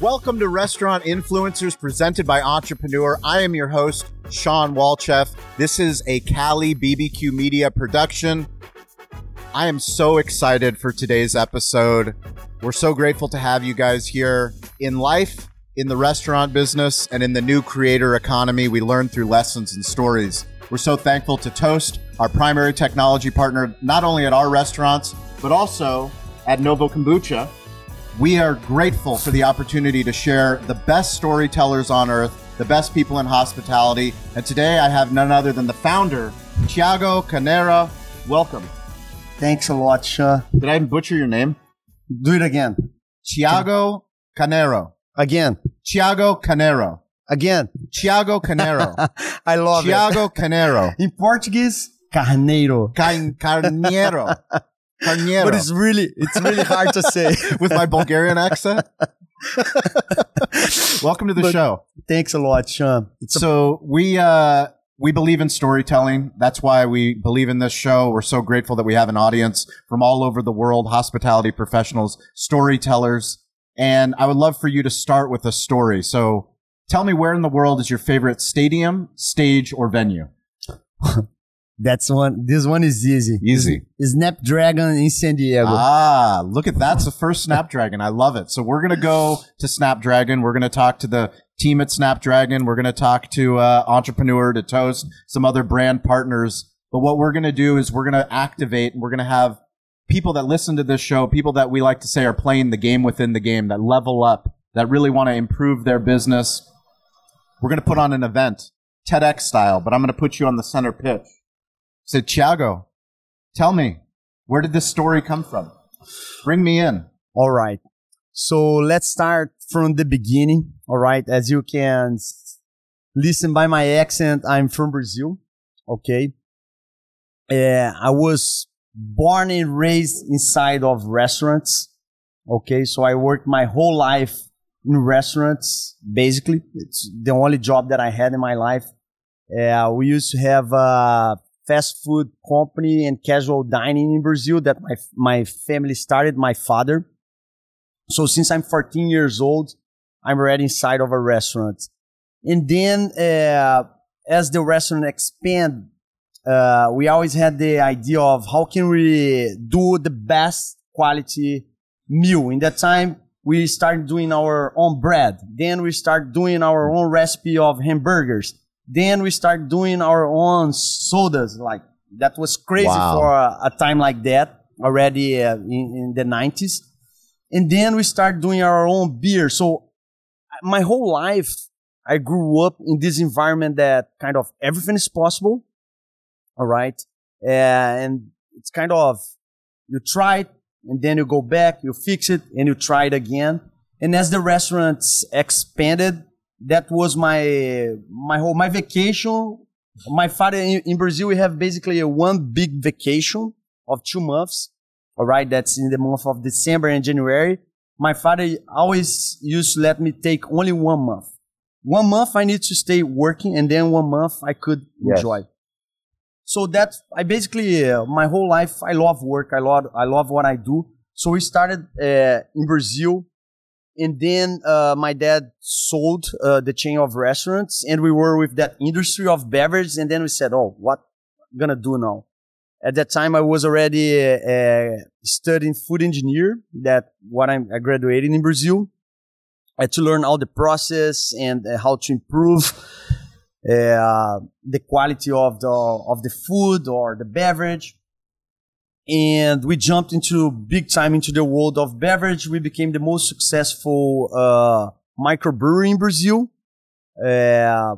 Welcome to Restaurant Influencers presented by Entrepreneur. I am your host, Shawn Walchef. This is a Cali BBQ Media production. I am so excited for today's episode. We're so grateful to have you guys here in life, in the restaurant business, and in the new creator economy. We learn through lessons and stories. We're so thankful to Toast, our primary technology partner, not only at our restaurants, but also at Novo Kombucha. We are grateful for the opportunity to share the best storytellers on earth, the best people in hospitality. And today I have none other than the founder, Tiago Canera. Welcome. Thanks a lot. Did I butcher your name? Do it again. Tiago Canero. Again. Tiago Canero. Again. Tiago Canero. I love it. Tiago Canero. In Portuguese, carneiro. Car- Carneiro. Carneiro. But it's really, it's really hard to say. With my Bulgarian accent. Welcome to the But- show. Thanks a lot, Shawn. It's a, So we uh we believe in storytelling. That's why we believe in this show. We're so grateful that we have an audience from all over the world, hospitality professionals, storytellers. And I would love for you to start with a story. So tell me where in the world is your favorite stadium, stage, or venue? that's one. This one is easy. Easy. Snapdragon in San Diego. Ah, look at that's the first Snapdragon. I love it. So we're gonna go to Snapdragon. We're gonna talk to the team at Snapdragon. We're gonna talk to uh, Entrepreneur, to Toast, some other brand partners. But what we're gonna do is we're gonna activate and we're gonna have people that listen to this show, people that we like to say are playing the game within the game, that level up, that really want to improve their business. We're gonna put on an event, TEDx style, but I'm gonna put you on the center pitch. Say, Tiago, tell me, where did this story come from? Bring me in. All right. So let's start from the beginning. All right. As you can listen by my accent, I'm from Brazil. Okay. Uh, I was born and raised inside of restaurants. Okay. So I worked my whole life in restaurants. Basically, it's the only job that I had in my life. Uh, we used to have a fast food company and casual dining in Brazil that my, my family started, my father. So since I'm 14 years old, I'm already inside of a restaurant. And then, uh, as the restaurant expand, uh, we always had the idea of how can we do the best quality meal. In that time, we started doing our own bread. Then we start doing our own recipe of hamburgers. Then we start doing our own sodas. Like that was crazy Wow. for a, a time like that already uh, in, in the 90s. And then we start doing our own beer. So my whole life, I grew up in this environment that kind of everything is possible. All right. Uh, and it's kind of, you try it and then you go back, you fix it and you try it again. And as the restaurants expanded, that was my, my whole, my vacation. My father in, in Brazil, we have basically a one big vacation of two months. All right. That's in the month of December and January. My father always used to let me take only one month. One month I need to stay working and then one month I could Yes. enjoy. So that I basically, uh, my whole life, I love work. I love, I love what I do. So we started, uh, in Brazil and then, uh, my dad sold, uh, the chain of restaurants and we were with that industry of beverage. And then we said, Oh, what I'm gonna do now? At that time, I was already, studying food engineer that what I'm, I graduated in Brazil. I had to learn all the process and uh, how to improve uh, the quality of the of the food or the beverage. And we jumped into big time into the world of beverage. We became the most successful uh, microbrewery in Brazil. Uh,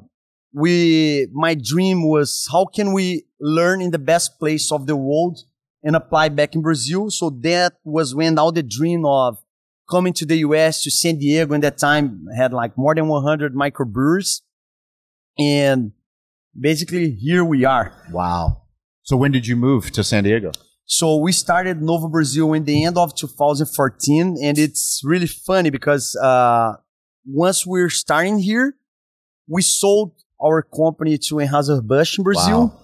we my dream was how can we learn in the best place of the world and apply back in Brazil. So that was when all the dream of coming to the US to San Diego in that time had like more than 100 microbreweries. And basically here we are. Wow. So when did you move to San Diego? So we started Novo Brazil in the end of 2014, and it's really funny because uh, once we're starting here, we sold our company to Anheuser-Busch in Brazil. Wow.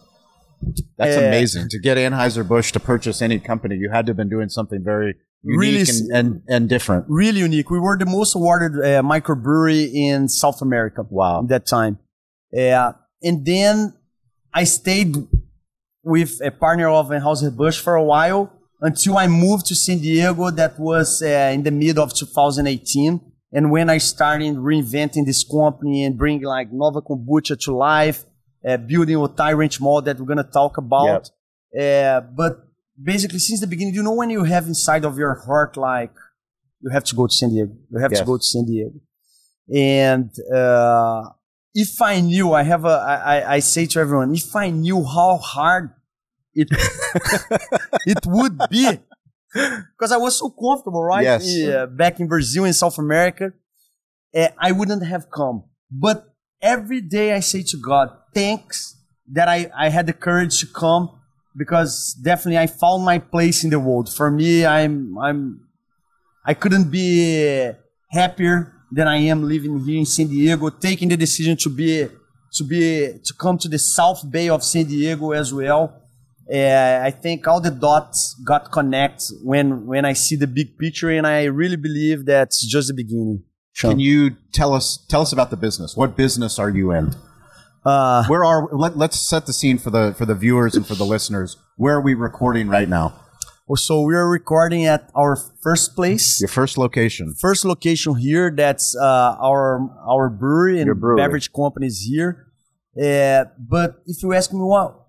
That's Uh, amazing. To get Anheuser-Busch to purchase any company, you had to have been doing something very Unique really and, and and different. really unique. We were the most awarded uh, microbrewery in South America Wow. at that time. Uh, and then I stayed with a partner of Anheuser-Busch for a while until I moved to San Diego. That was uh, in the middle of 2018. And when I started reinventing this company and bringing like Nova Kombucha to life, uh, building a Tyrant Mall that we're going to talk about. Uh, but basically, since the beginning, you know when you have inside of your heart, like, you have to go to San Diego. You have Yes. to go to San Diego. And uh, if I knew, I have a, I- I say to everyone, if I knew how hard it it would be, because I was so comfortable, right? Yes. Yeah, back in Brazil in South America, eh, I wouldn't have come. But every day I say to God, thanks that I, I had the courage to come because definitely I found my place in the world. For me, I'm I'm I couldn't be happier than I am living here in San Diego, taking the decision to be to be to come to the South Bay of San Diego as well. Uh, I think all the dots got connect when when I see the big picture, and I really believe that's just the beginning. Can you tell us tell us about the business? What business are you in? Uh, Where are let, let's set the scene for the for the viewers and for the listeners. Where are we recording right now? so we're recording at our first place. Your first location. first location here that's uh, our our brewery and brewery. beverage companies here uh, but if you ask me what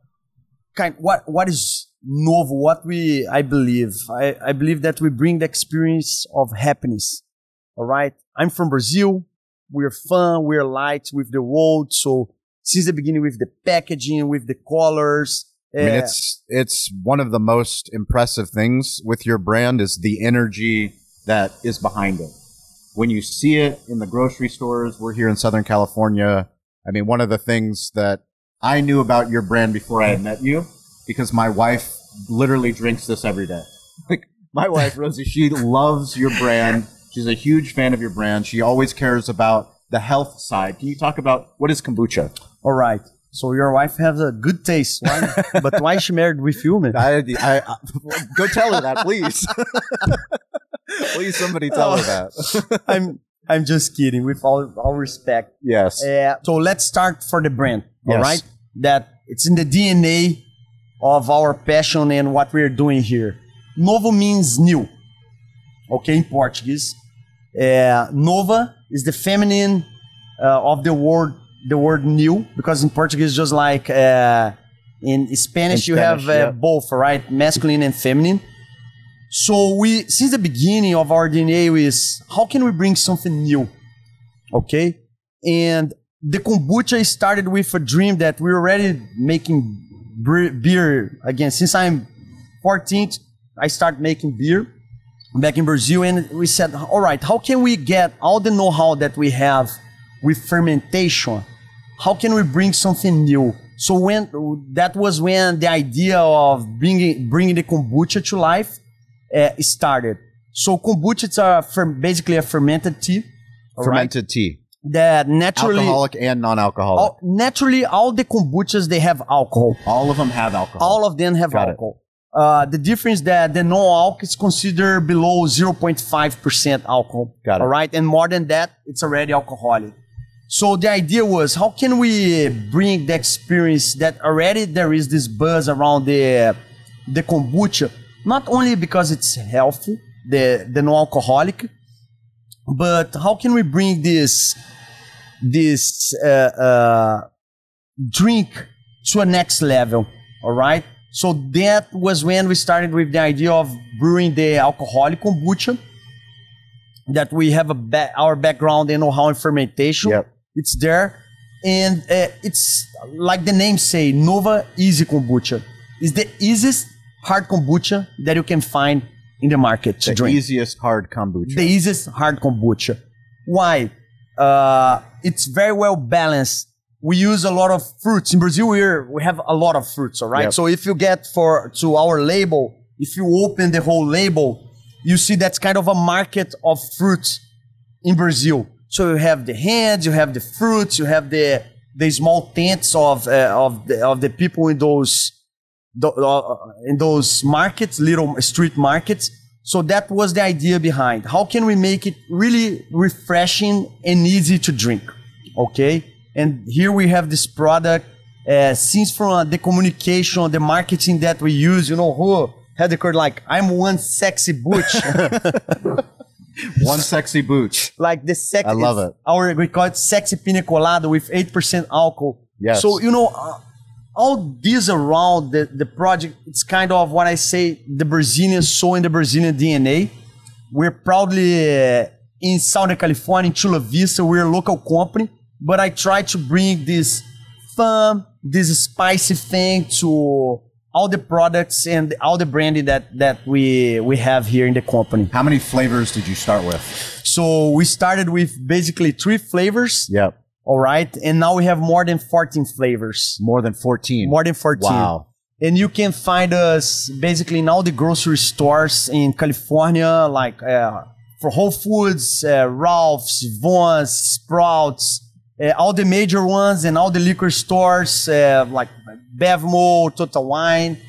kind what what is novo what we i believe i, I believe that we bring the experience of happiness all right i'm from brazil we're fun we're light with the world so since the beginning with the packaging with the colors I mean, uh, it's it's one of the most impressive things with your brand is the energy that is behind it. When you see it in the grocery stores, we're here in Southern California. I mean, one of the things that I knew about your brand before I had met you, because my wife literally drinks this every day. Like my wife, Rosie, she loves your brand. She's a huge fan of your brand. She always cares about the health side. Can you talk about what is kombucha? all right so your wife has a good taste why, but why she married with you man I, I, I go tell her that, please. please, somebody tell her that. I'm I'm just kidding. With all all respect. yes. Uh, so let's start for the brand. Yes. right, that it's in the DNA of our passion and what we're doing here. Novo means new. Okay, in Portuguese. Uh, nova is the feminine uh, of the word the word new because in Portuguese just like uh, in Spanish In you have uh, yeah. both right masculine and feminine. So we since the beginning of our DNA is how can we bring something new? Okay, and the kombucha started with a dream that we're already making beer again. Since I'm 14, I start making beer back in Brazil, and we said, all right, how can we get all the know-how that we have with fermentation? How can we bring something new? So when that was when the idea of bringing bringing the kombucha to life uh, started. So kombucha is a basically a fermented tea. all right, Fermented tea. That naturally, Alcoholic and non-alcoholic. all, naturally, all the kombuchas they have alcohol. All of them have alcohol. All of them have Got alcohol. Uh, the difference that the no-alcohol is considered below 0.5% alcohol. Got it. All right, and more than that, it's already alcoholic. So the idea was, how can we bring the experience that already there is this buzz around the the kombucha, not only because it's healthy, the the non-alcoholic, but how can we bring this this uh, uh, drink to a next level? All right. So that was when we started with the idea of brewing the alcoholic kombucha. That we have a ba- our background in know-how in fermentation. Yep. It's there, and uh, it's like the name say, Nova Easy Kombucha. It's the easiest hard kombucha that you can find in the market to the drink easiest hard kombucha. the easiest hard kombucha. Why? Uh, it's very well balanced. We use a lot of fruits in Brazil. We're, we have a lot of fruits, all right. Yep. So if you get for to our label, if you open the whole label, you see that's kind of a market of fruits in Brazil. So you have the hands, you have the fruits, you have the the small tents of uh, of the, of the people in those tho- uh, in those markets, little street markets. So that was the idea behind. How can we make it really refreshing and easy to drink? Okay. And here we have this product. Uh, since from uh, the communication, the marketing that we use, you know, who had the card like, I'm one sexy booch. One sexy booch. like the sexy. I love it. Our, we call it sexy pina colada with 8% alcohol. Yes. So, you know, uh, all this around the, the project, it's kind of what I say, the Brazilian soul and the Brazilian DNA. We're proudly uh, in Southern California, in Chula Vista. We're a local company, but I try to bring this fun, this spicy thing to all the products and all the branding that, that we, we have here in the company. How many flavors did you start with? So we started with basically three flavors. Yep. All right. And now we have more than 14 flavors. More than 14. More than 14. Wow. And you can find us basically in all the grocery stores in California, like uh, for Whole Foods, uh, Ralph's, Vons, Sprouts, uh, all the major ones, and all the liquor stores uh, like Bevmo, Total Wine.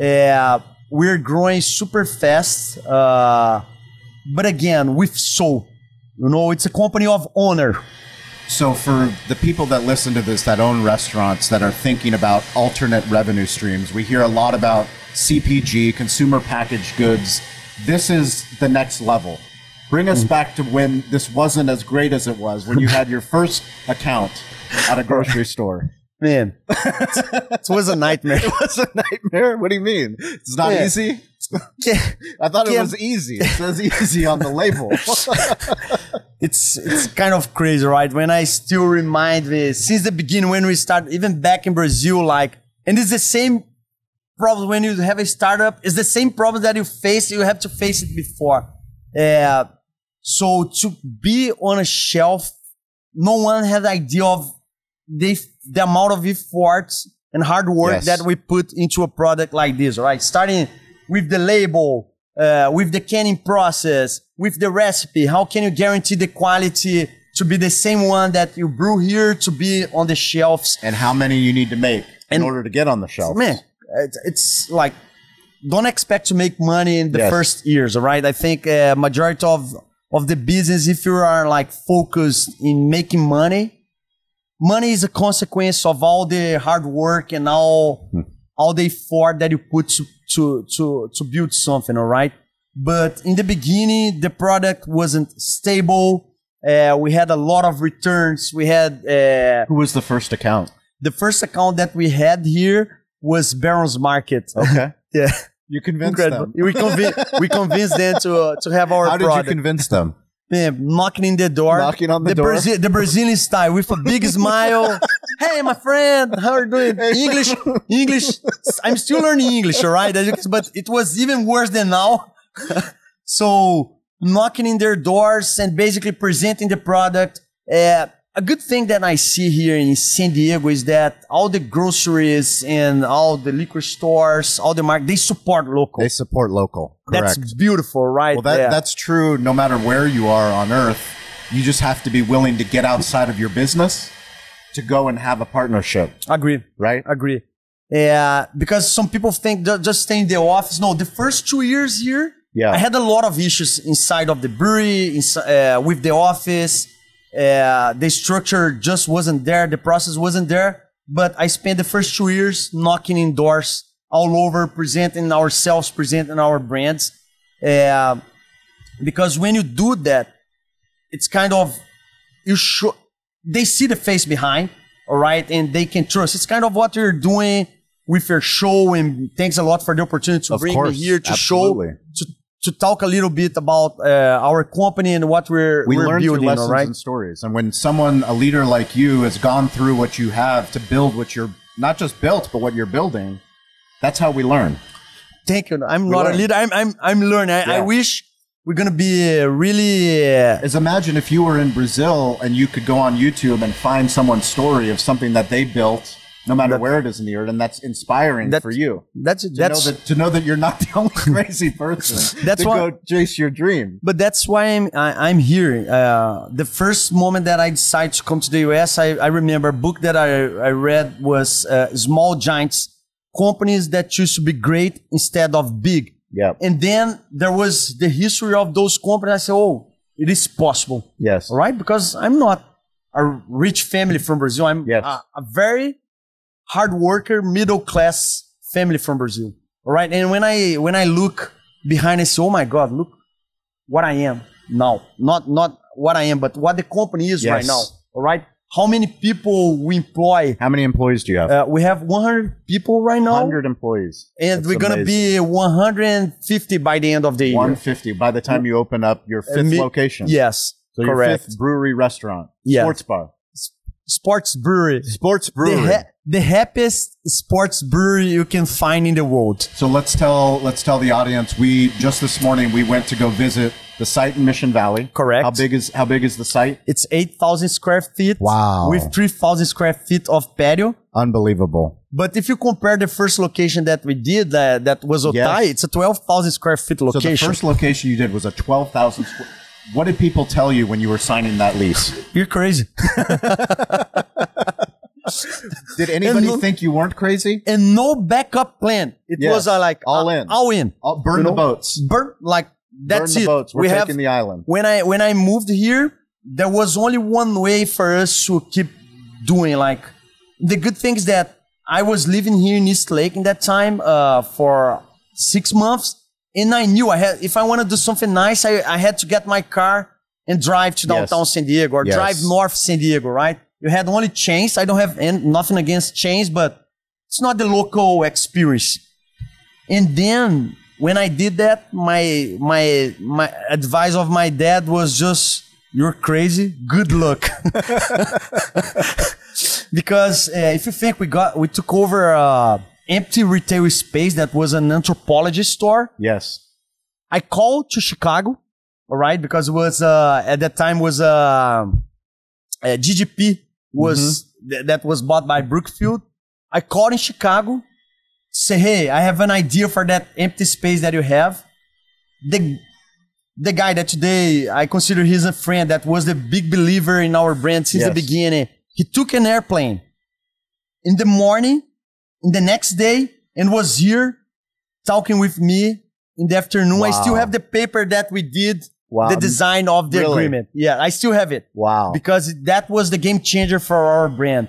Uh, we're growing super fast, uh, but again with soul. You know, it's a company of honor. So, for the people that listen to this that own restaurants that are thinking about alternate revenue streams, we hear a lot about CPG, consumer packaged goods. This is the next level. Bring us mm. back to when this wasn't as great as it was, when you had your first account at a grocery store. Man, it was a nightmare. It was a nightmare. What do you mean? It's not Yeah. easy? I thought it was easy. It says easy on the label. it's it's kind of crazy, right? When I still remind me since the beginning when we start, even back in Brazil, like, and it's the same problem when you have a startup. It's the same problem that you face. You have to face it before. Uh, so to be on a shelf, no one had idea of the the amount of effort and hard work Yes. that we put into a product like this, right? Starting with the label, uh, with the canning process, with the recipe. How can you guarantee the quality to be the same one that you brew here to be on the shelves? and how many you need to make in And- order to get on the shelf. Man, it's, it's like don't expect to make money in the Yes. first years, all right? I think uh, majority of of the business, if you are like focused in making money, money is a consequence of all the hard work and all Hmm. all the effort that you put to to to to build something, all right? But in the beginning, the product wasn't stable. Uh, we had a lot of returns. We had uh, Who was the first account? the first account that we had here was Baron's Market. Okay. yeah, You convinced incredible. them. We convinced we convinced them to uh, to have our How did product. you convince them? Man, knocking in the door, Knocking on the door. Brazil, the Brazilian style with a big smile. Hey, my friend, how are you doing? English, English. I'm still learning English, all right? As you can- But it was even worse than now. so knocking in their doors and basically presenting the product. Uh, a good thing that I see here in San Diego is that all the groceries and all the liquor stores, all the market, they support local. They support local. Correct. That's beautiful, right? well, that, that's true no matter where you are on earth. You just have to be willing to get outside of your business to go and have a partnership, agree. right? agree. Yeah, because some people think just stay in the office. No, the first two years here, Yeah. I had a lot of issues inside of the brewery, insi- uh, with the office. Uh, the structure just wasn't there. The process wasn't there. But I spent the first two years knocking in doors all over, presenting ourselves, presenting our brands. Uh, because when you do that, it's kind of you show they see the face behind, all right, and they can trust. It's kind of what you're doing with your show, and thanks a lot for the opportunity to Of bring course, me here to absolutely. show to to talk a little bit about uh, our company and what we're We we're learn through building, lessons all right. and stories. And when someone, a leader like you, has gone through what you have to build what you're not just built, but what you're building, that's how we learn. Thank you. I'm We not a leader. I'm I'm I'm learning. I, I wish we're gonna be uh, really. Uh, Is imagine if you were in Brazil and you could go on YouTube and find someone's story of something that they built, no matter That- where it is in the earth, and that's inspiring That- for you. that's To that's. know that to know that you're not the only crazy person That's to why- go chase your dream. but that's why I'm I, I'm here. Uh, the first moment that I decided to come to the US, I, I remember a book that I, I read was uh, Small Giants, companies that choose to be great instead of big. Yep. And then there was the history of those companies. I said, oh, it is possible, Yes. right? Because I'm not a rich family from Brazil. I'm Yes. a, a very hard worker, middle class family from Brazil, all right? And when I when I look behind, I say, oh my God, look what I am now. Not not what I am, but what the company is right now, all right? How many people we employ? How many employees do you have? Uh, we have 100 people right now, 100 employees. and That's we're gonna be 150 by the end of the year. 150 by the time you open up your fifth me- location. Yes, So your correct. fifth brewery restaurant. Yeah. Sports bar. Sports brewery. Sports The, brewery. The happiest sports brewery you can find in the world. So let's tell let's tell the audience we just this morning we went to go visit the site in Mission Valley. Correct. How big is how big is the site? It's 8,000 square feet. Wow. With 3,000 square feet of patio. Unbelievable. But if you compare the first location that we did, uh, that was Otay, Yes. it's a 12,000 square feet location. So the first location you did was a 12,000 square What did people tell you when you were signing that lease? You're crazy. Did anybody no- think you weren't crazy? and no backup plan. It Yes. was uh, like All uh, in. All in. Burn You the boats. Burn like that's burn the it. boats. We're we taking have the island. when I when I moved here, there was only one way for us to keep doing. Like the good thing is that I was living here in East Lake in that time uh, for six months, and I knew I had if I want to do something nice, I, I had to get my car and drive to Yes. downtown San Diego or Yes. drive north San Diego. Right? You had only chains. I don't have an- nothing against chains, but it's not the local experience. And then when I did that, my my my advice of my dad was just you're crazy. Good luck. because uh, if you think we got we took over a empty retail space that was an Anthropologie store. Yes. I called to Chicago, all right, because it was uh, at that time was uh, uh, GGP was mm-hmm. th- that was bought by Brookfield. I called in Chicago, say, hey, I have an idea for that empty space that you have. The the guy that today I consider he's a friend that was the big believer in our brand since the beginning. He took an airplane in the morning, in the next day, and was here talking with me in the afternoon. I still have the paper that we did Wow. the design of the Really? agreement. Yeah, I still have it Wow. because that was the game changer for our brand.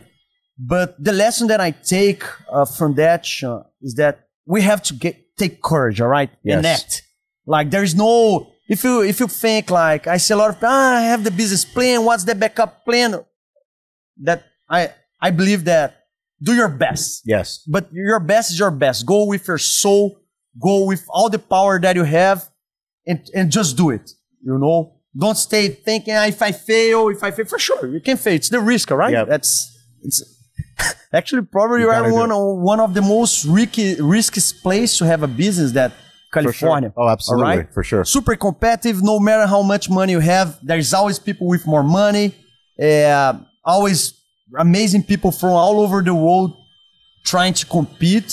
But the lesson that I take uh, from that Shawn, is that we have to get take courage, all right, and Yes. act. Like there is no if you if you think like I see a lot of ah, I have the business plan. What's the backup plan? That I I believe that do your best yes. but your best is your best. Go with your soul. Go with all the power that you have, and and just do it. You know, don't stay thinking "Ah, if I fail, if I fail. For sure, you can fail. It's the risk, all right? Yep. That's it's actually probably You are one one of the most risky riskiest place to have a business that For sure. California. Oh, absolutely. Right? For sure. super competitive no matter how much money you have there's always people with more money uh, always amazing people from all over the world trying to compete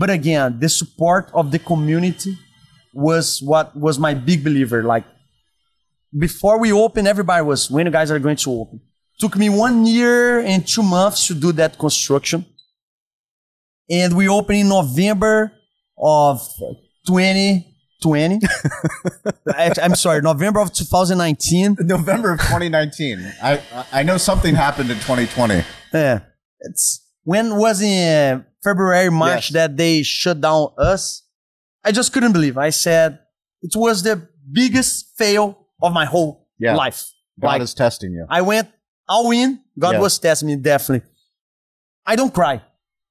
but again the support of the community was what was my big believer like before we open everybody was when you guys are going to open took me one year and two months to do that construction and we opened in november of 2020 I- I'm sorry, November of 2019. November of 2019. I I know something happened in 2020. Yeah, it's when was in February, March Yes. that they shut down us. I just couldn't believe. I said it was the biggest fail of my whole Yeah. life. God Like, is testing you. I went all in. God Yeah. was testing me definitely. I don't cry.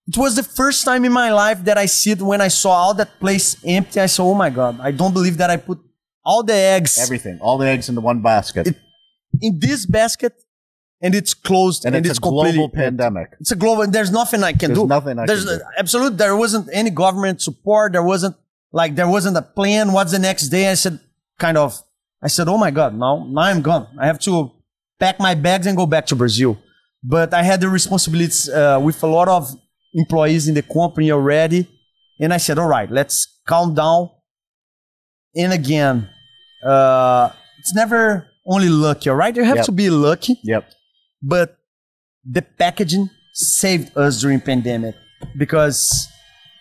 It was the first time in my life that I see it when I saw all that place empty. I said, "Oh my God! I don't believe that I put all the eggs Everything, all the eggs into one basket, It- in this basket, and it's closed and, and, it's, it's, a global pandemic. It's a global. There's nothing I can There's do. nothing I There's can do. absolute. There wasn't any government support. There wasn't like there wasn't a plan. What's the next day? I said, kind of. I said, oh my god, now now I'm gone. I have to pack my bags and go back to Brazil. But I had the responsibilities uh, with a lot of employees in the company already, and I said, all right, let's calm down. And again, uh, it's never only lucky, all right? You have Yep. to be lucky Yep. but the packaging saved us during pandemic because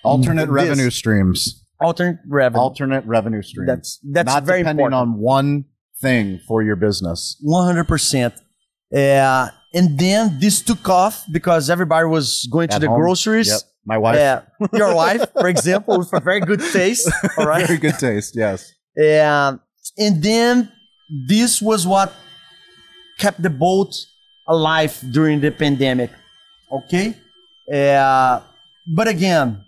Alternate This- revenue streams. Alternate revenue. alternate revenue stream. that's that's not very depending important. on one thing for your business. One hundred percent. Uh, and then this took off because everybody was going to the home. groceries. Yep. My wife. Yeah, your wife, for example, with a very good taste. All right. Very good taste. Yes. And and then this was what kept the boat alive during the pandemic. Okay. Uh, but again,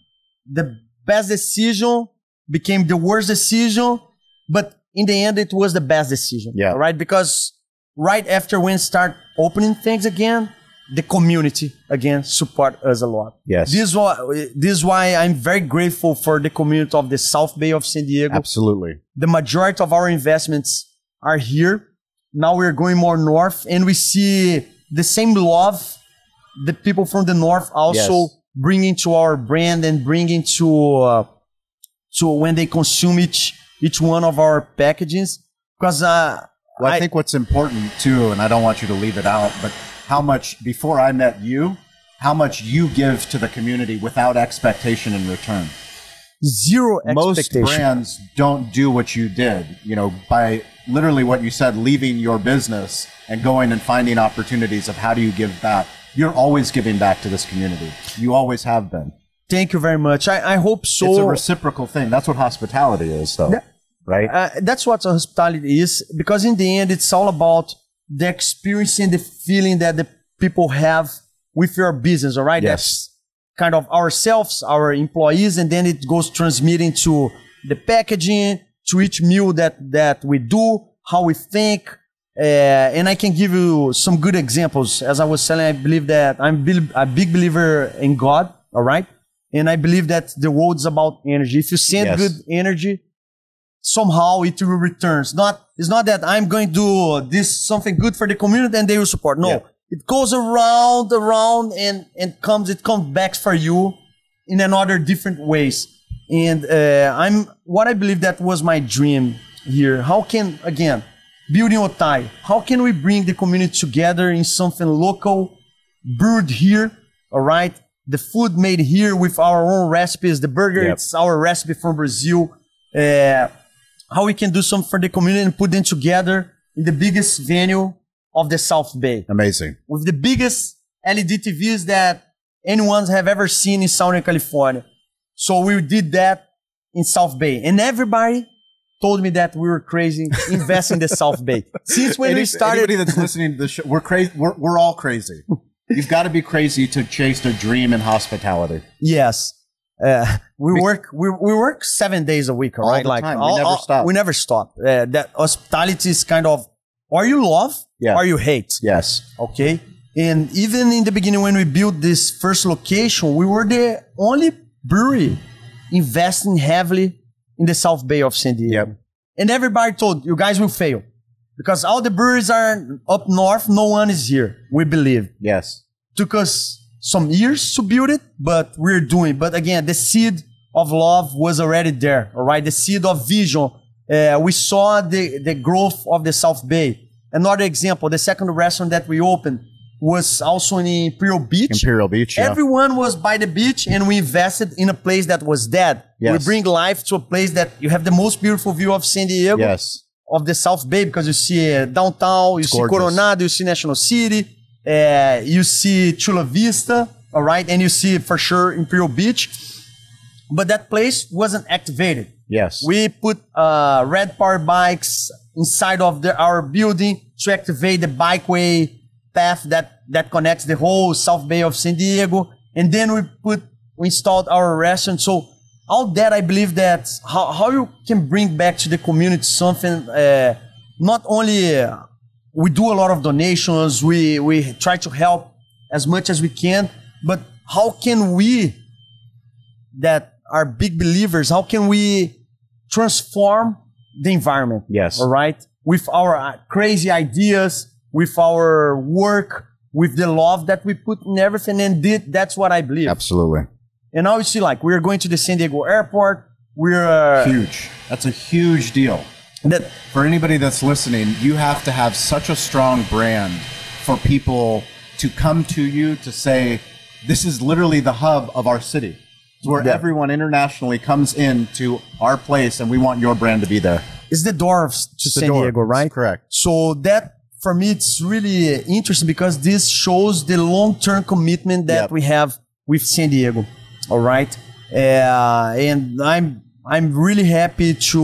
the best decision became the worst decision, but in the end, it was the best decision. Yeah. Right? Because right after when start opening things again, the community again support us a lot. Yes. This is why this is why I'm very grateful for the community of the South Bay of San Diego. Absolutely. The majority of our investments are here. Now we're going more north, and we see the same love the people from the north also Yes. Bringing to our brand and bringing to uh, to when they consume each each one of our packages. Because uh, Well, I, I- think what's important too, and I don't want you to leave it out, but how much before I met you, how much you give to the community without expectation in return. zero Most brands don't do what you did, you know, by literally what you said, leaving your business and going and finding opportunities of how do you give back. You're always giving back to this community. You always have been. Thank you very much. I, I hope so. it's a reciprocal thing. That's what hospitality is, though. Right? Uh, that's what hospitality is because in the end it's all about the experience and the feeling that the people have with your business all right Yes. that's kind of ourselves our employees and then it goes transmitting to the packaging to each meal that that we do how we think and i can give you some good examples as i was saying i believe that i'm a big believer in god all right and i believe that the world is about energy if you send Yes. good energy somehow it will return. It's not, it's not that I'm going to do this something good for the community and they will support. No, Yeah. it goes around, around and, and comes, it comes back for you in another different ways. And, uh, I'm, what I believe that was my dream here. How can, again, building Otay, how can we bring the community together in something local, brewed here, all right? The food made here with our own recipes. The burger, Yep. it's our recipe from Brazil. Uh, how we can do something for the community and put them together in the biggest venue of the South Bay Amazing. with the biggest LED TVs that anyone's have ever seen in Southern California. So we did that in South Bay, and everybody told me that we were crazy investing in the South Bay. Since when Any- we started, anybody that's listening to the show, we're crazy. We're, we're all crazy. You've got to be crazy to chase a dream in hospitality. Yes. Uh, we work we, we work seven days a week, all All right? the like time. We never stop. We never stop. Uh, that hospitality is kind of or you love Yeah. or you hate. Yes. Okay. And even in the beginning, when we built this first location, we were the only brewery investing heavily in the South Bay of San Diego. Yep. And everybody told you guys will fail because all the breweries are up north. No one is here. We believe Yes. took us some years to build it, but we're doing. But again, the seed of love was already there. All right, the seed of vision. Uh, we saw the the growth of the South Bay. Another example, the second restaurant that we opened was also in Imperial Beach. Imperial Beach. Yeah. Everyone was by the beach, and we invested in a place that was dead. Yes. We bring life to a place that you have the most beautiful view of San Diego yes. of the South Bay because you see uh, downtown, you see gorgeous. Coronado, you see National City, uh, you see Chula Vista, all right, and you see for sure Imperial Beach. But that place wasn't activated. Yes. We put uh, red power bikes inside of the, our building to activate the bikeway path that, that connects the whole South Bay of San Diego. And then we put, we installed our restaurant. So all that, I believe that how, how you can bring back to the community something, uh, not only uh, we do a lot of donations, we, we try to help as much as we can, but how can we that are big believers, how can we transform the environment? Yes. All right. With our uh, crazy ideas, with our work, with the love that we put in everything. And did, that's what I believe. Absolutely. And now you see, like, we're going to the San Diego airport. We're, uh, Huge. That's a huge deal. that, For anybody that's listening, you have to have such a strong brand for people to come to you to say, this is literally the hub of our city. It's where Yeah. everyone internationally comes in to our place and we want your brand to be there. It's the door to The San. Diego, right? Correct. So that for me, it's really interesting because this shows the long-term commitment that Yep. we have with San Diego. All right, uh, and I'm I'm really happy to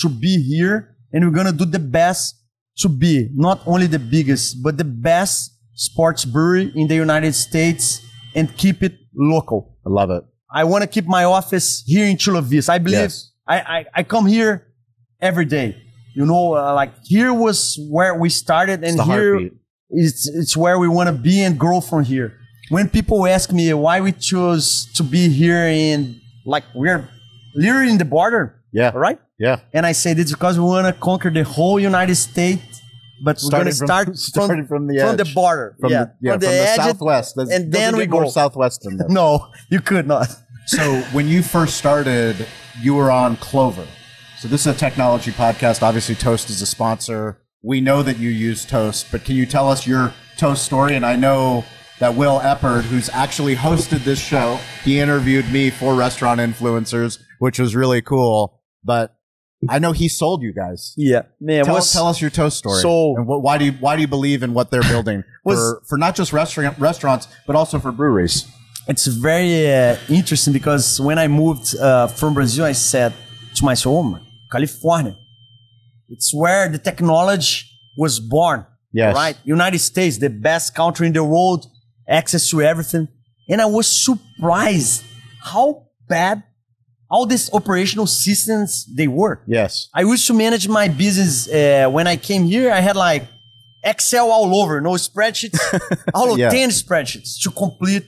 to be here, and we're gonna do the best to be not only the biggest but the best sports brewery in the United States and keep it local. I love it. I want to keep my office here in Chula Vista. I believe Yes. I, I, I come here every day. You know, uh, like here was where we started, and the here it's it's where we want to be and grow from here. When people ask me why we chose to be here in like we're literally in the border, Yeah. right, Yeah. And I said it's because we want to conquer the whole United States, but we're going to Started from- start from the from the border, From yeah, the, yeah, from the edge, southwest. Does- and then we go. southwest than that. No, you could not. So when you first started, you were on Clover. So this is a technology podcast. Obviously, Toast is a sponsor. We know that you use Toast, but can you tell us your Toast story? And I know that Will Eppard, who's actually hosted this show, he interviewed me for Restaurant Influencers, which was really cool. But I know he sold you guys. Yeah, man. Tell, was, tell us your Toast story. So- and what, why do you why do you believe in what they're building Was- for for not just restaurant restaurants but also for breweries? it's very uh, interesting because when I moved uh, from Brazil, I said to myself, "Oh, California, it's where the technology was born." Yes. Right, United States, the best country in the world, access to everything, and I was surprised how bad all these operational systems they were. Yes. I used to manage my business uh, when I came here. I had like Excel all over, no spreadsheets, all of Yeah. ten spreadsheets to complete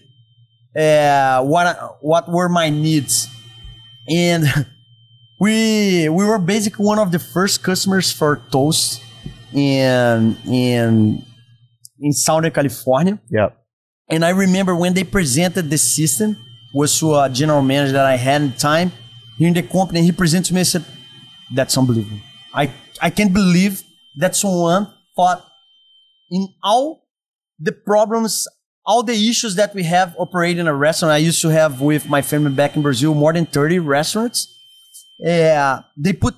uh, what what were my needs, and we we were basically one of the first customers for Toast in in in Southern California. Yep. And I remember when they presented the system was to a general manager that I had in time here in the company. He presented to me and said, "That's unbelievable. I I can't believe that someone thought in all the problems, all the issues that we have operating a restaurant. I used to have with my family back in Brazil more than thirty restaurants. Yeah, they put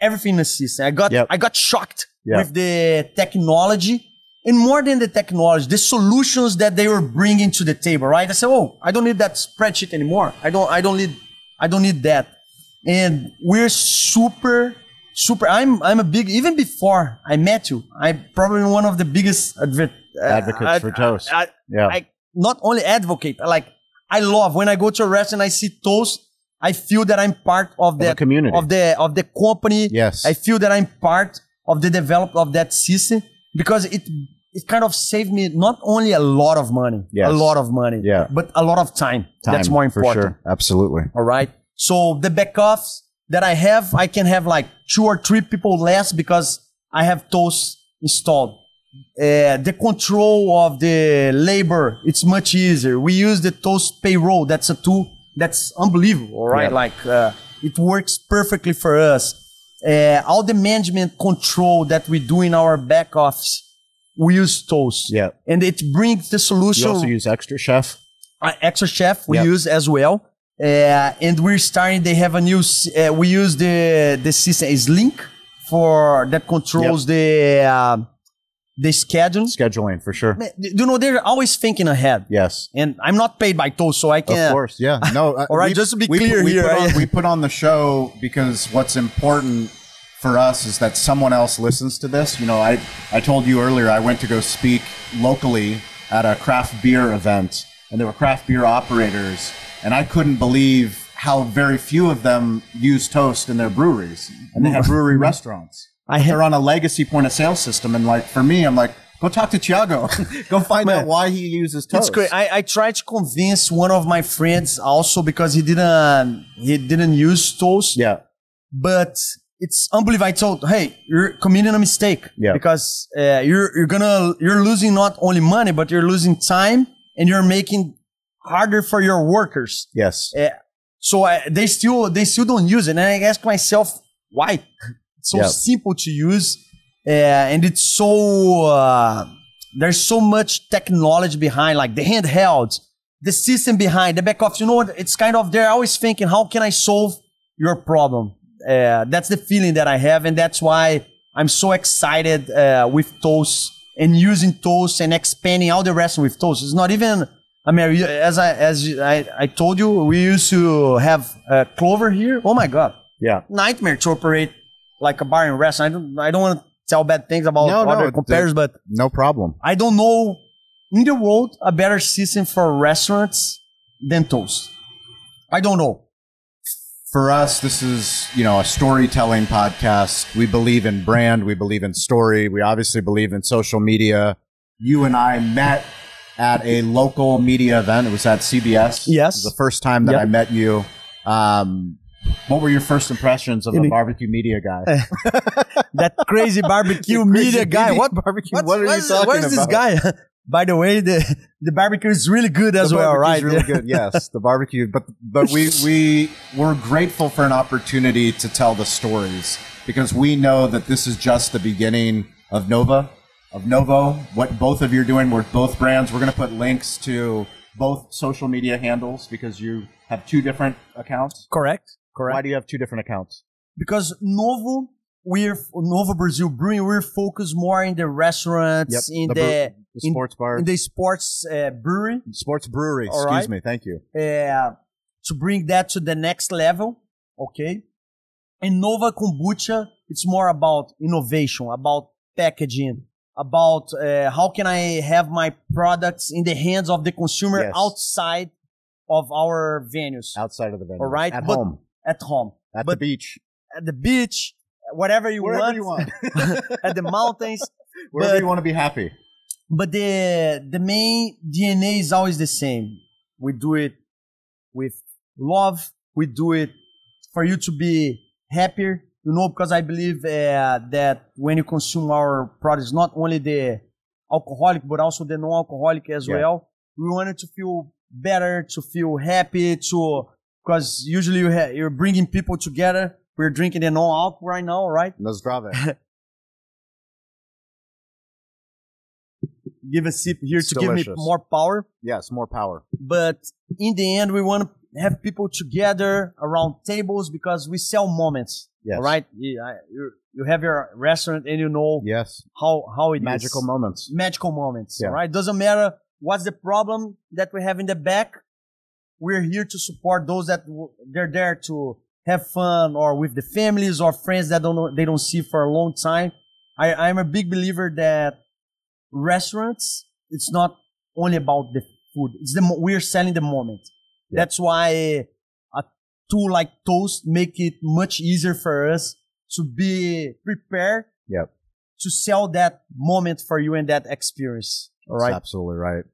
everything in the system. I got Yep. I got shocked Yeah. with the technology and more than the technology, the solutions that they were bringing to the table, right? I said, "Oh, I don't need that spreadsheet anymore. I don't, I don't need, I don't need that." And we're super, super. I'm, I'm a big. Even before I met you, I'm probably one of the biggest uh, Advocates ad- for Toast. I, Yeah. I not only advocate, like I love when I go to a restaurant, I see toast. I feel that I'm part of the community. of the of the company. Yes. I feel that I'm part of the development of that system because it it kind of saved me not only a lot of money, Yes. a lot of money, Yeah. but a lot of time. That's Time, more for important. sure. Absolutely. All right. So the backups that I have, I can have like two or three people less because I have Toast installed. Uh, the control of the labor, it's much easier. We use the Toast payroll. That's a tool that's unbelievable, right? Yeah. Like uh, it works perfectly for us. Uh, all the management control that we do in our back office, we use Toast. Yeah. And it brings the solution. You also use xtraCHEF. uh, extra chef we Yep. use as well uh, and we're starting they have a new uh, we use the the system is Sling for that controls the uh, the schedule Scheduling for sure. You know they're always thinking ahead Yes. and i'm not paid by toast so i can't. Of course, yeah. No, uh, All right, we- just to be we clear we here, put on, we put on the show because what's important for us is that someone else listens to this. You know, I I told you earlier I went to go speak locally at a craft beer event, and there were craft beer operators, and I couldn't believe how very few of them use toast in their breweries, and they have brewery restaurants. I ha- They're on a legacy point of sale system, and like for me, I'm like, go talk to Tiago, go find out why he uses toast. it's great. I, I tried to convince one of my friends also because he didn't he didn't use toast yeah, but it's unbelievable. I told, hey, you're committing a mistake. Yeah. Because uh, you're you're gonna you're losing not only money, but you're losing time, and you're making harder for your workers. yes, Uh, so I, they still they still don't use it, and I ask myself why. So Yeah. simple to use, uh, and it's so uh, there's so much technology behind, like the handheld, the system behind the back office. You know what? It's kind of they're always thinking, how can I solve your problem? Uh, that's the feeling that I have, and that's why I'm so excited uh, with Toast and using Toast and expanding all the rest with Toast. It's not even. I mean, as I as I, I told you, we used to have uh, Clover here. Oh my god, Yeah. nightmare to operate like a bar and restaurant. I don't I don't want to tell bad things about No, no, other it- competitors, but No problem. I don't know in the world a better system for restaurants than Toast. I don't know. For us, this is, you know, a storytelling podcast. We believe in brand. We believe in story. We obviously believe in social media. You and I met at a local media event. It was at CBS. Yes. It was the first time that Yep. I met you. Um, what were your first impressions of the barbecue media guy? That crazy barbecue media guy. What barbecue? what's- what are you talking What is this about? guy? By the way, the the barbecue is really good as The well, right? Really good. Yes, the barbecue. But but we we we're grateful for an opportunity to tell the stories because we know that this is just the beginning of Nova, of Novo. What both of you are doing with both brands. We're going to put links to both social media handles because you have two different accounts. Correct. Why do you have two different accounts? Because Novo, we're Novo Brazil Brewing. We're focused more in the restaurants, in the, the, the in- sports bar, in the sports uh, brewery. sports brewery. All Excuse right. me. Thank you. uh, to bring that to the next level. Okay. And Nova Kombucha, it's more about innovation, about packaging, about uh, how can I have my products in the hands of the consumer Yes. outside of our venues, Outside of the venue, All right, at but- home, at home, at but- the beach, at the beach, whatever you wherever want, you want, at the mountains. wherever But- you want to be happy. But the the main DNA is always the same. We do it with love. We do it for you to be happier. You know, because I believe uh, that when you consume our products, not only the alcoholic but also the non-alcoholic as Yeah. well, we wanted to feel better, to feel happy, to because usually you ha- you're bringing people together. We're drinking the non-alc right now, right? Let's Na Zdrave. Give a sip here It's to give me more power. Yes, more power. but in the end we want to have people together around tables because we sell moments Yes. all right you, I- you you have your restaurant and you know Yes. how how it is. Magical moments. magical moments Yeah. all right doesn't matter what's the problem that we have in the back we're here to support those that w- they're there to have fun or with the families or friends that don't know, they don't see for a long time I, i'm a big believer that restaurants it's not only about the food it's the we're selling the moment Yeah. that's why a tool like toast make it much easier for us to be prepared Yep. to sell that moment for you and that experience all That's right absolutely right.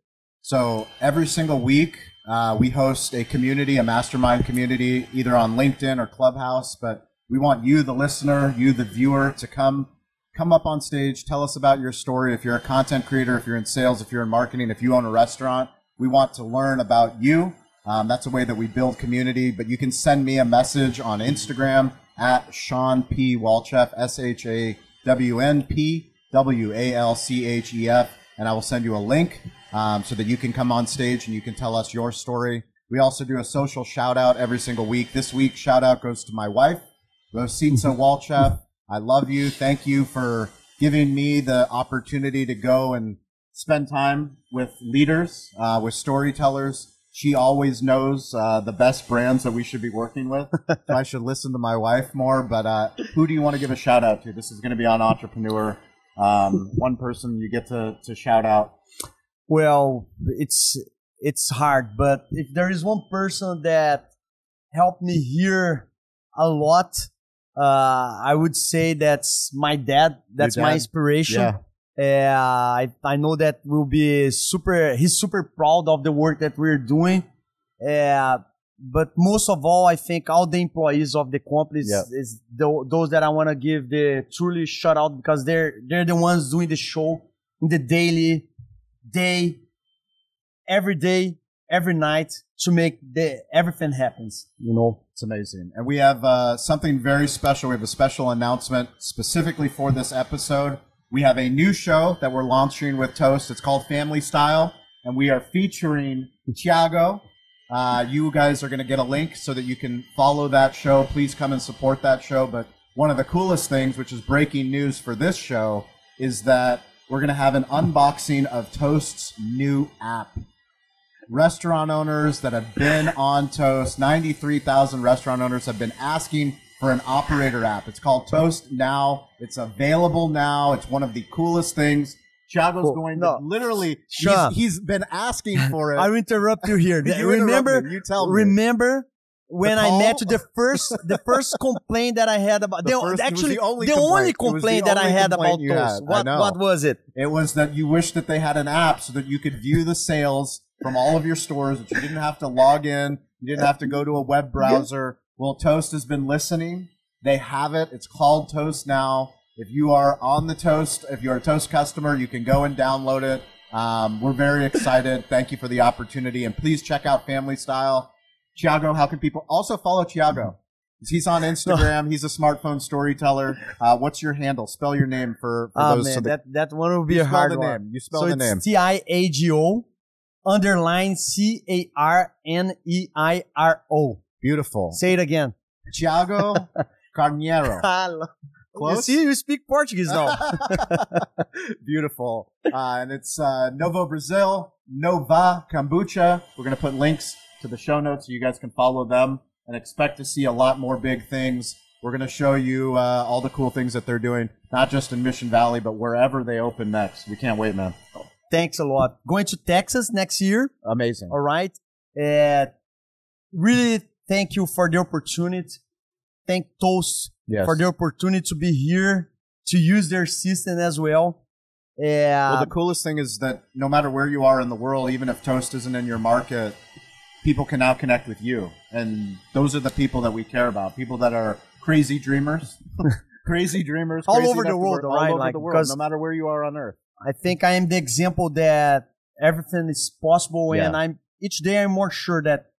So every single week, uh, we host a community, a mastermind community, either on LinkedIn or Clubhouse. But we want you, the listener, you, the viewer, to come come up on stage, tell us about your story. If you're a content creator, if you're in sales, if you're in marketing, if you own a restaurant, we want to learn about you. Um, that's a way that we build community. But you can send me a message on Instagram at Shawn P. Walchef, S H A W N P W A L C H E F, and I will send you a link um, so that you can come on stage and you can tell us your story. We also do a social shout out every single week. This week, shout out goes to my wife, Rosita Walchef. I love you. Thank you for giving me the opportunity to go and spend time with leaders, uh, with storytellers. She always knows uh, the best brands that we should be working with. so I should listen to my wife more. But uh, who do you want to give a shout out to? This is going to be on Entrepreneur. Um, one person you get to, to shout out. well it's it's hard but if there is one person that helped me here a lot uh i would say that's my dad that's my inspiration Yeah. Uh, I, I know that we'll be super, he's super proud of the work that we're doing. Uh, but most of all, I think all the employees of the companies Yeah. is tho- those that I want to give the truly shout out because they're, they're the ones doing the show in the daily day, every day, every night to make the, everything happens, you know? It's amazing. And we have uh, something very special. We have a special announcement specifically for this episode. We have a new show that we're launching with Toast. It's called Family Style, and we are featuring Tiago. Uh, you guys are going to get a link so that you can follow that show. Please come and support that show. But one of the coolest things, which is breaking news for this show, is that we're going to have an unboxing of Toast's new app. Restaurant owners that have been on Toast, 93,000 restaurant owners have been asking for an operator app. It's called Toast Now. It's available now. It's one of the coolest things. Tiago's Cool. going No. to literally, he's, he's been asking for it. I interrupt you here. You remember. You tell me. remember when I met you, the first, the first complaint that I had about The the, first- actually the only the complaint. only was the complaint that I had about Toast. had. What what was it? It was that you wished that they had an app so that you could view the sales from all of your stores, that you didn't have to log in, you didn't have to go to a web browser. Well, Toast has been listening. They have it. It's called Toast Now. If you are on the Toast, if you're a Toast customer, you can go and download it. Um, we're very excited. Thank you for the opportunity. And please check out Family Style. Tiago, how can people also follow Tiago? He's on Instagram. He's a smartphone storyteller. Uh, what's your handle? Spell your name for, for Oh those. man, so that, that one will be a hard the one. name. You spell so the it's name. T I A G O underline C A R N E I R O. Beautiful. Say it again. Tiago Carneiro. You see, you speak Portuguese now. Beautiful. Uh, and it's uh, Novo Brazil, Nova Kombucha. We're going to put links to the show notes so you guys can follow them and expect to see a lot more big things. We're going to show you uh, all the cool things that they're doing, not just in Mission Valley, but wherever they open next. We can't wait, man. Thanks a lot. Going to Texas next year. Amazing. All right. Uh, really thank you for the opportunity. Thank Toast Yes. for the opportunity to be here to use their system as well. Yeah. Well, the coolest thing is that no matter where you are in the world, even if Toast isn't in your market, people can now connect with you. And those are the people that we care about. People that are crazy dreamers. crazy dreamers. All crazy over the world, all right? over Like, the world, because- no matter where you are on earth. I think I am the example that everything is possible, and I'm each day I'm more sure that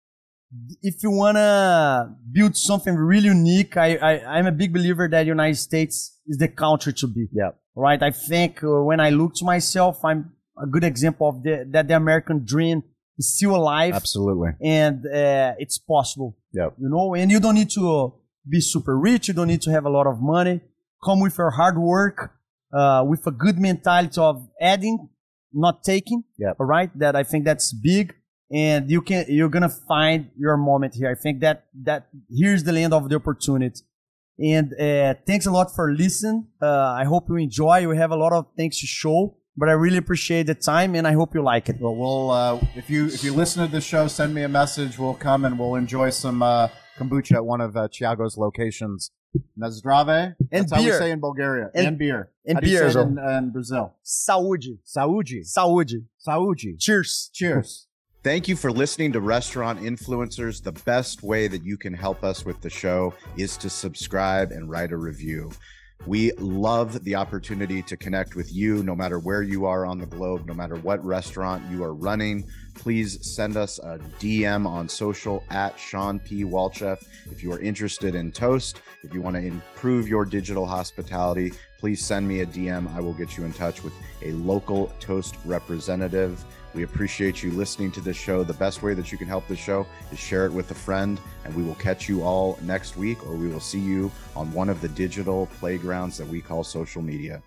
if you wanna build something really unique, I, I I'm a big believer that United States is the country to be. Yeah. Right. I think uh, when I look to myself, I'm a good example of the that the American dream is still alive Absolutely. and uh, it's possible. Yeah. You know, and you don't need to be super rich. You don't need to have a lot of money. Come with your hard work, uh, with a good mentality of adding, not taking. Yeah. All right. That I think that's big. And you can, you're to find your moment here. I think that, that here's the land of the opportunity. And, uh, thanks a lot for listening. Uh, I hope you enjoy. We have a lot of things to show, but I really appreciate the time and I hope you like it. Well, we'll uh, if you if you listen to the show, send me a message. We'll come and we'll enjoy some uh, kombucha at one of uh, Tiago's locations. Nazdrave. That's how we say in Bulgaria. And- And, beer. and How beer in, in Brazil? Saúde. Sauji. Saúde. Sauji. Cheers. Cheers. Thank you for listening to Restaurant Influencers. The best way that you can help us with the show is to subscribe and write a review. We love the opportunity to connect with you no matter where you are on the globe, no matter what restaurant you are running. Please send us a DM on social at Shawn P. Walchef if you are interested in Toast. If you want to improve your digital hospitality, please send me a DM. I will get you in touch with a local Toast representative. We appreciate you listening to this show. The best way that you can help this show is share it with a friend, and we will catch you all next week, or we will see you on one of the digital playgrounds that we call social media.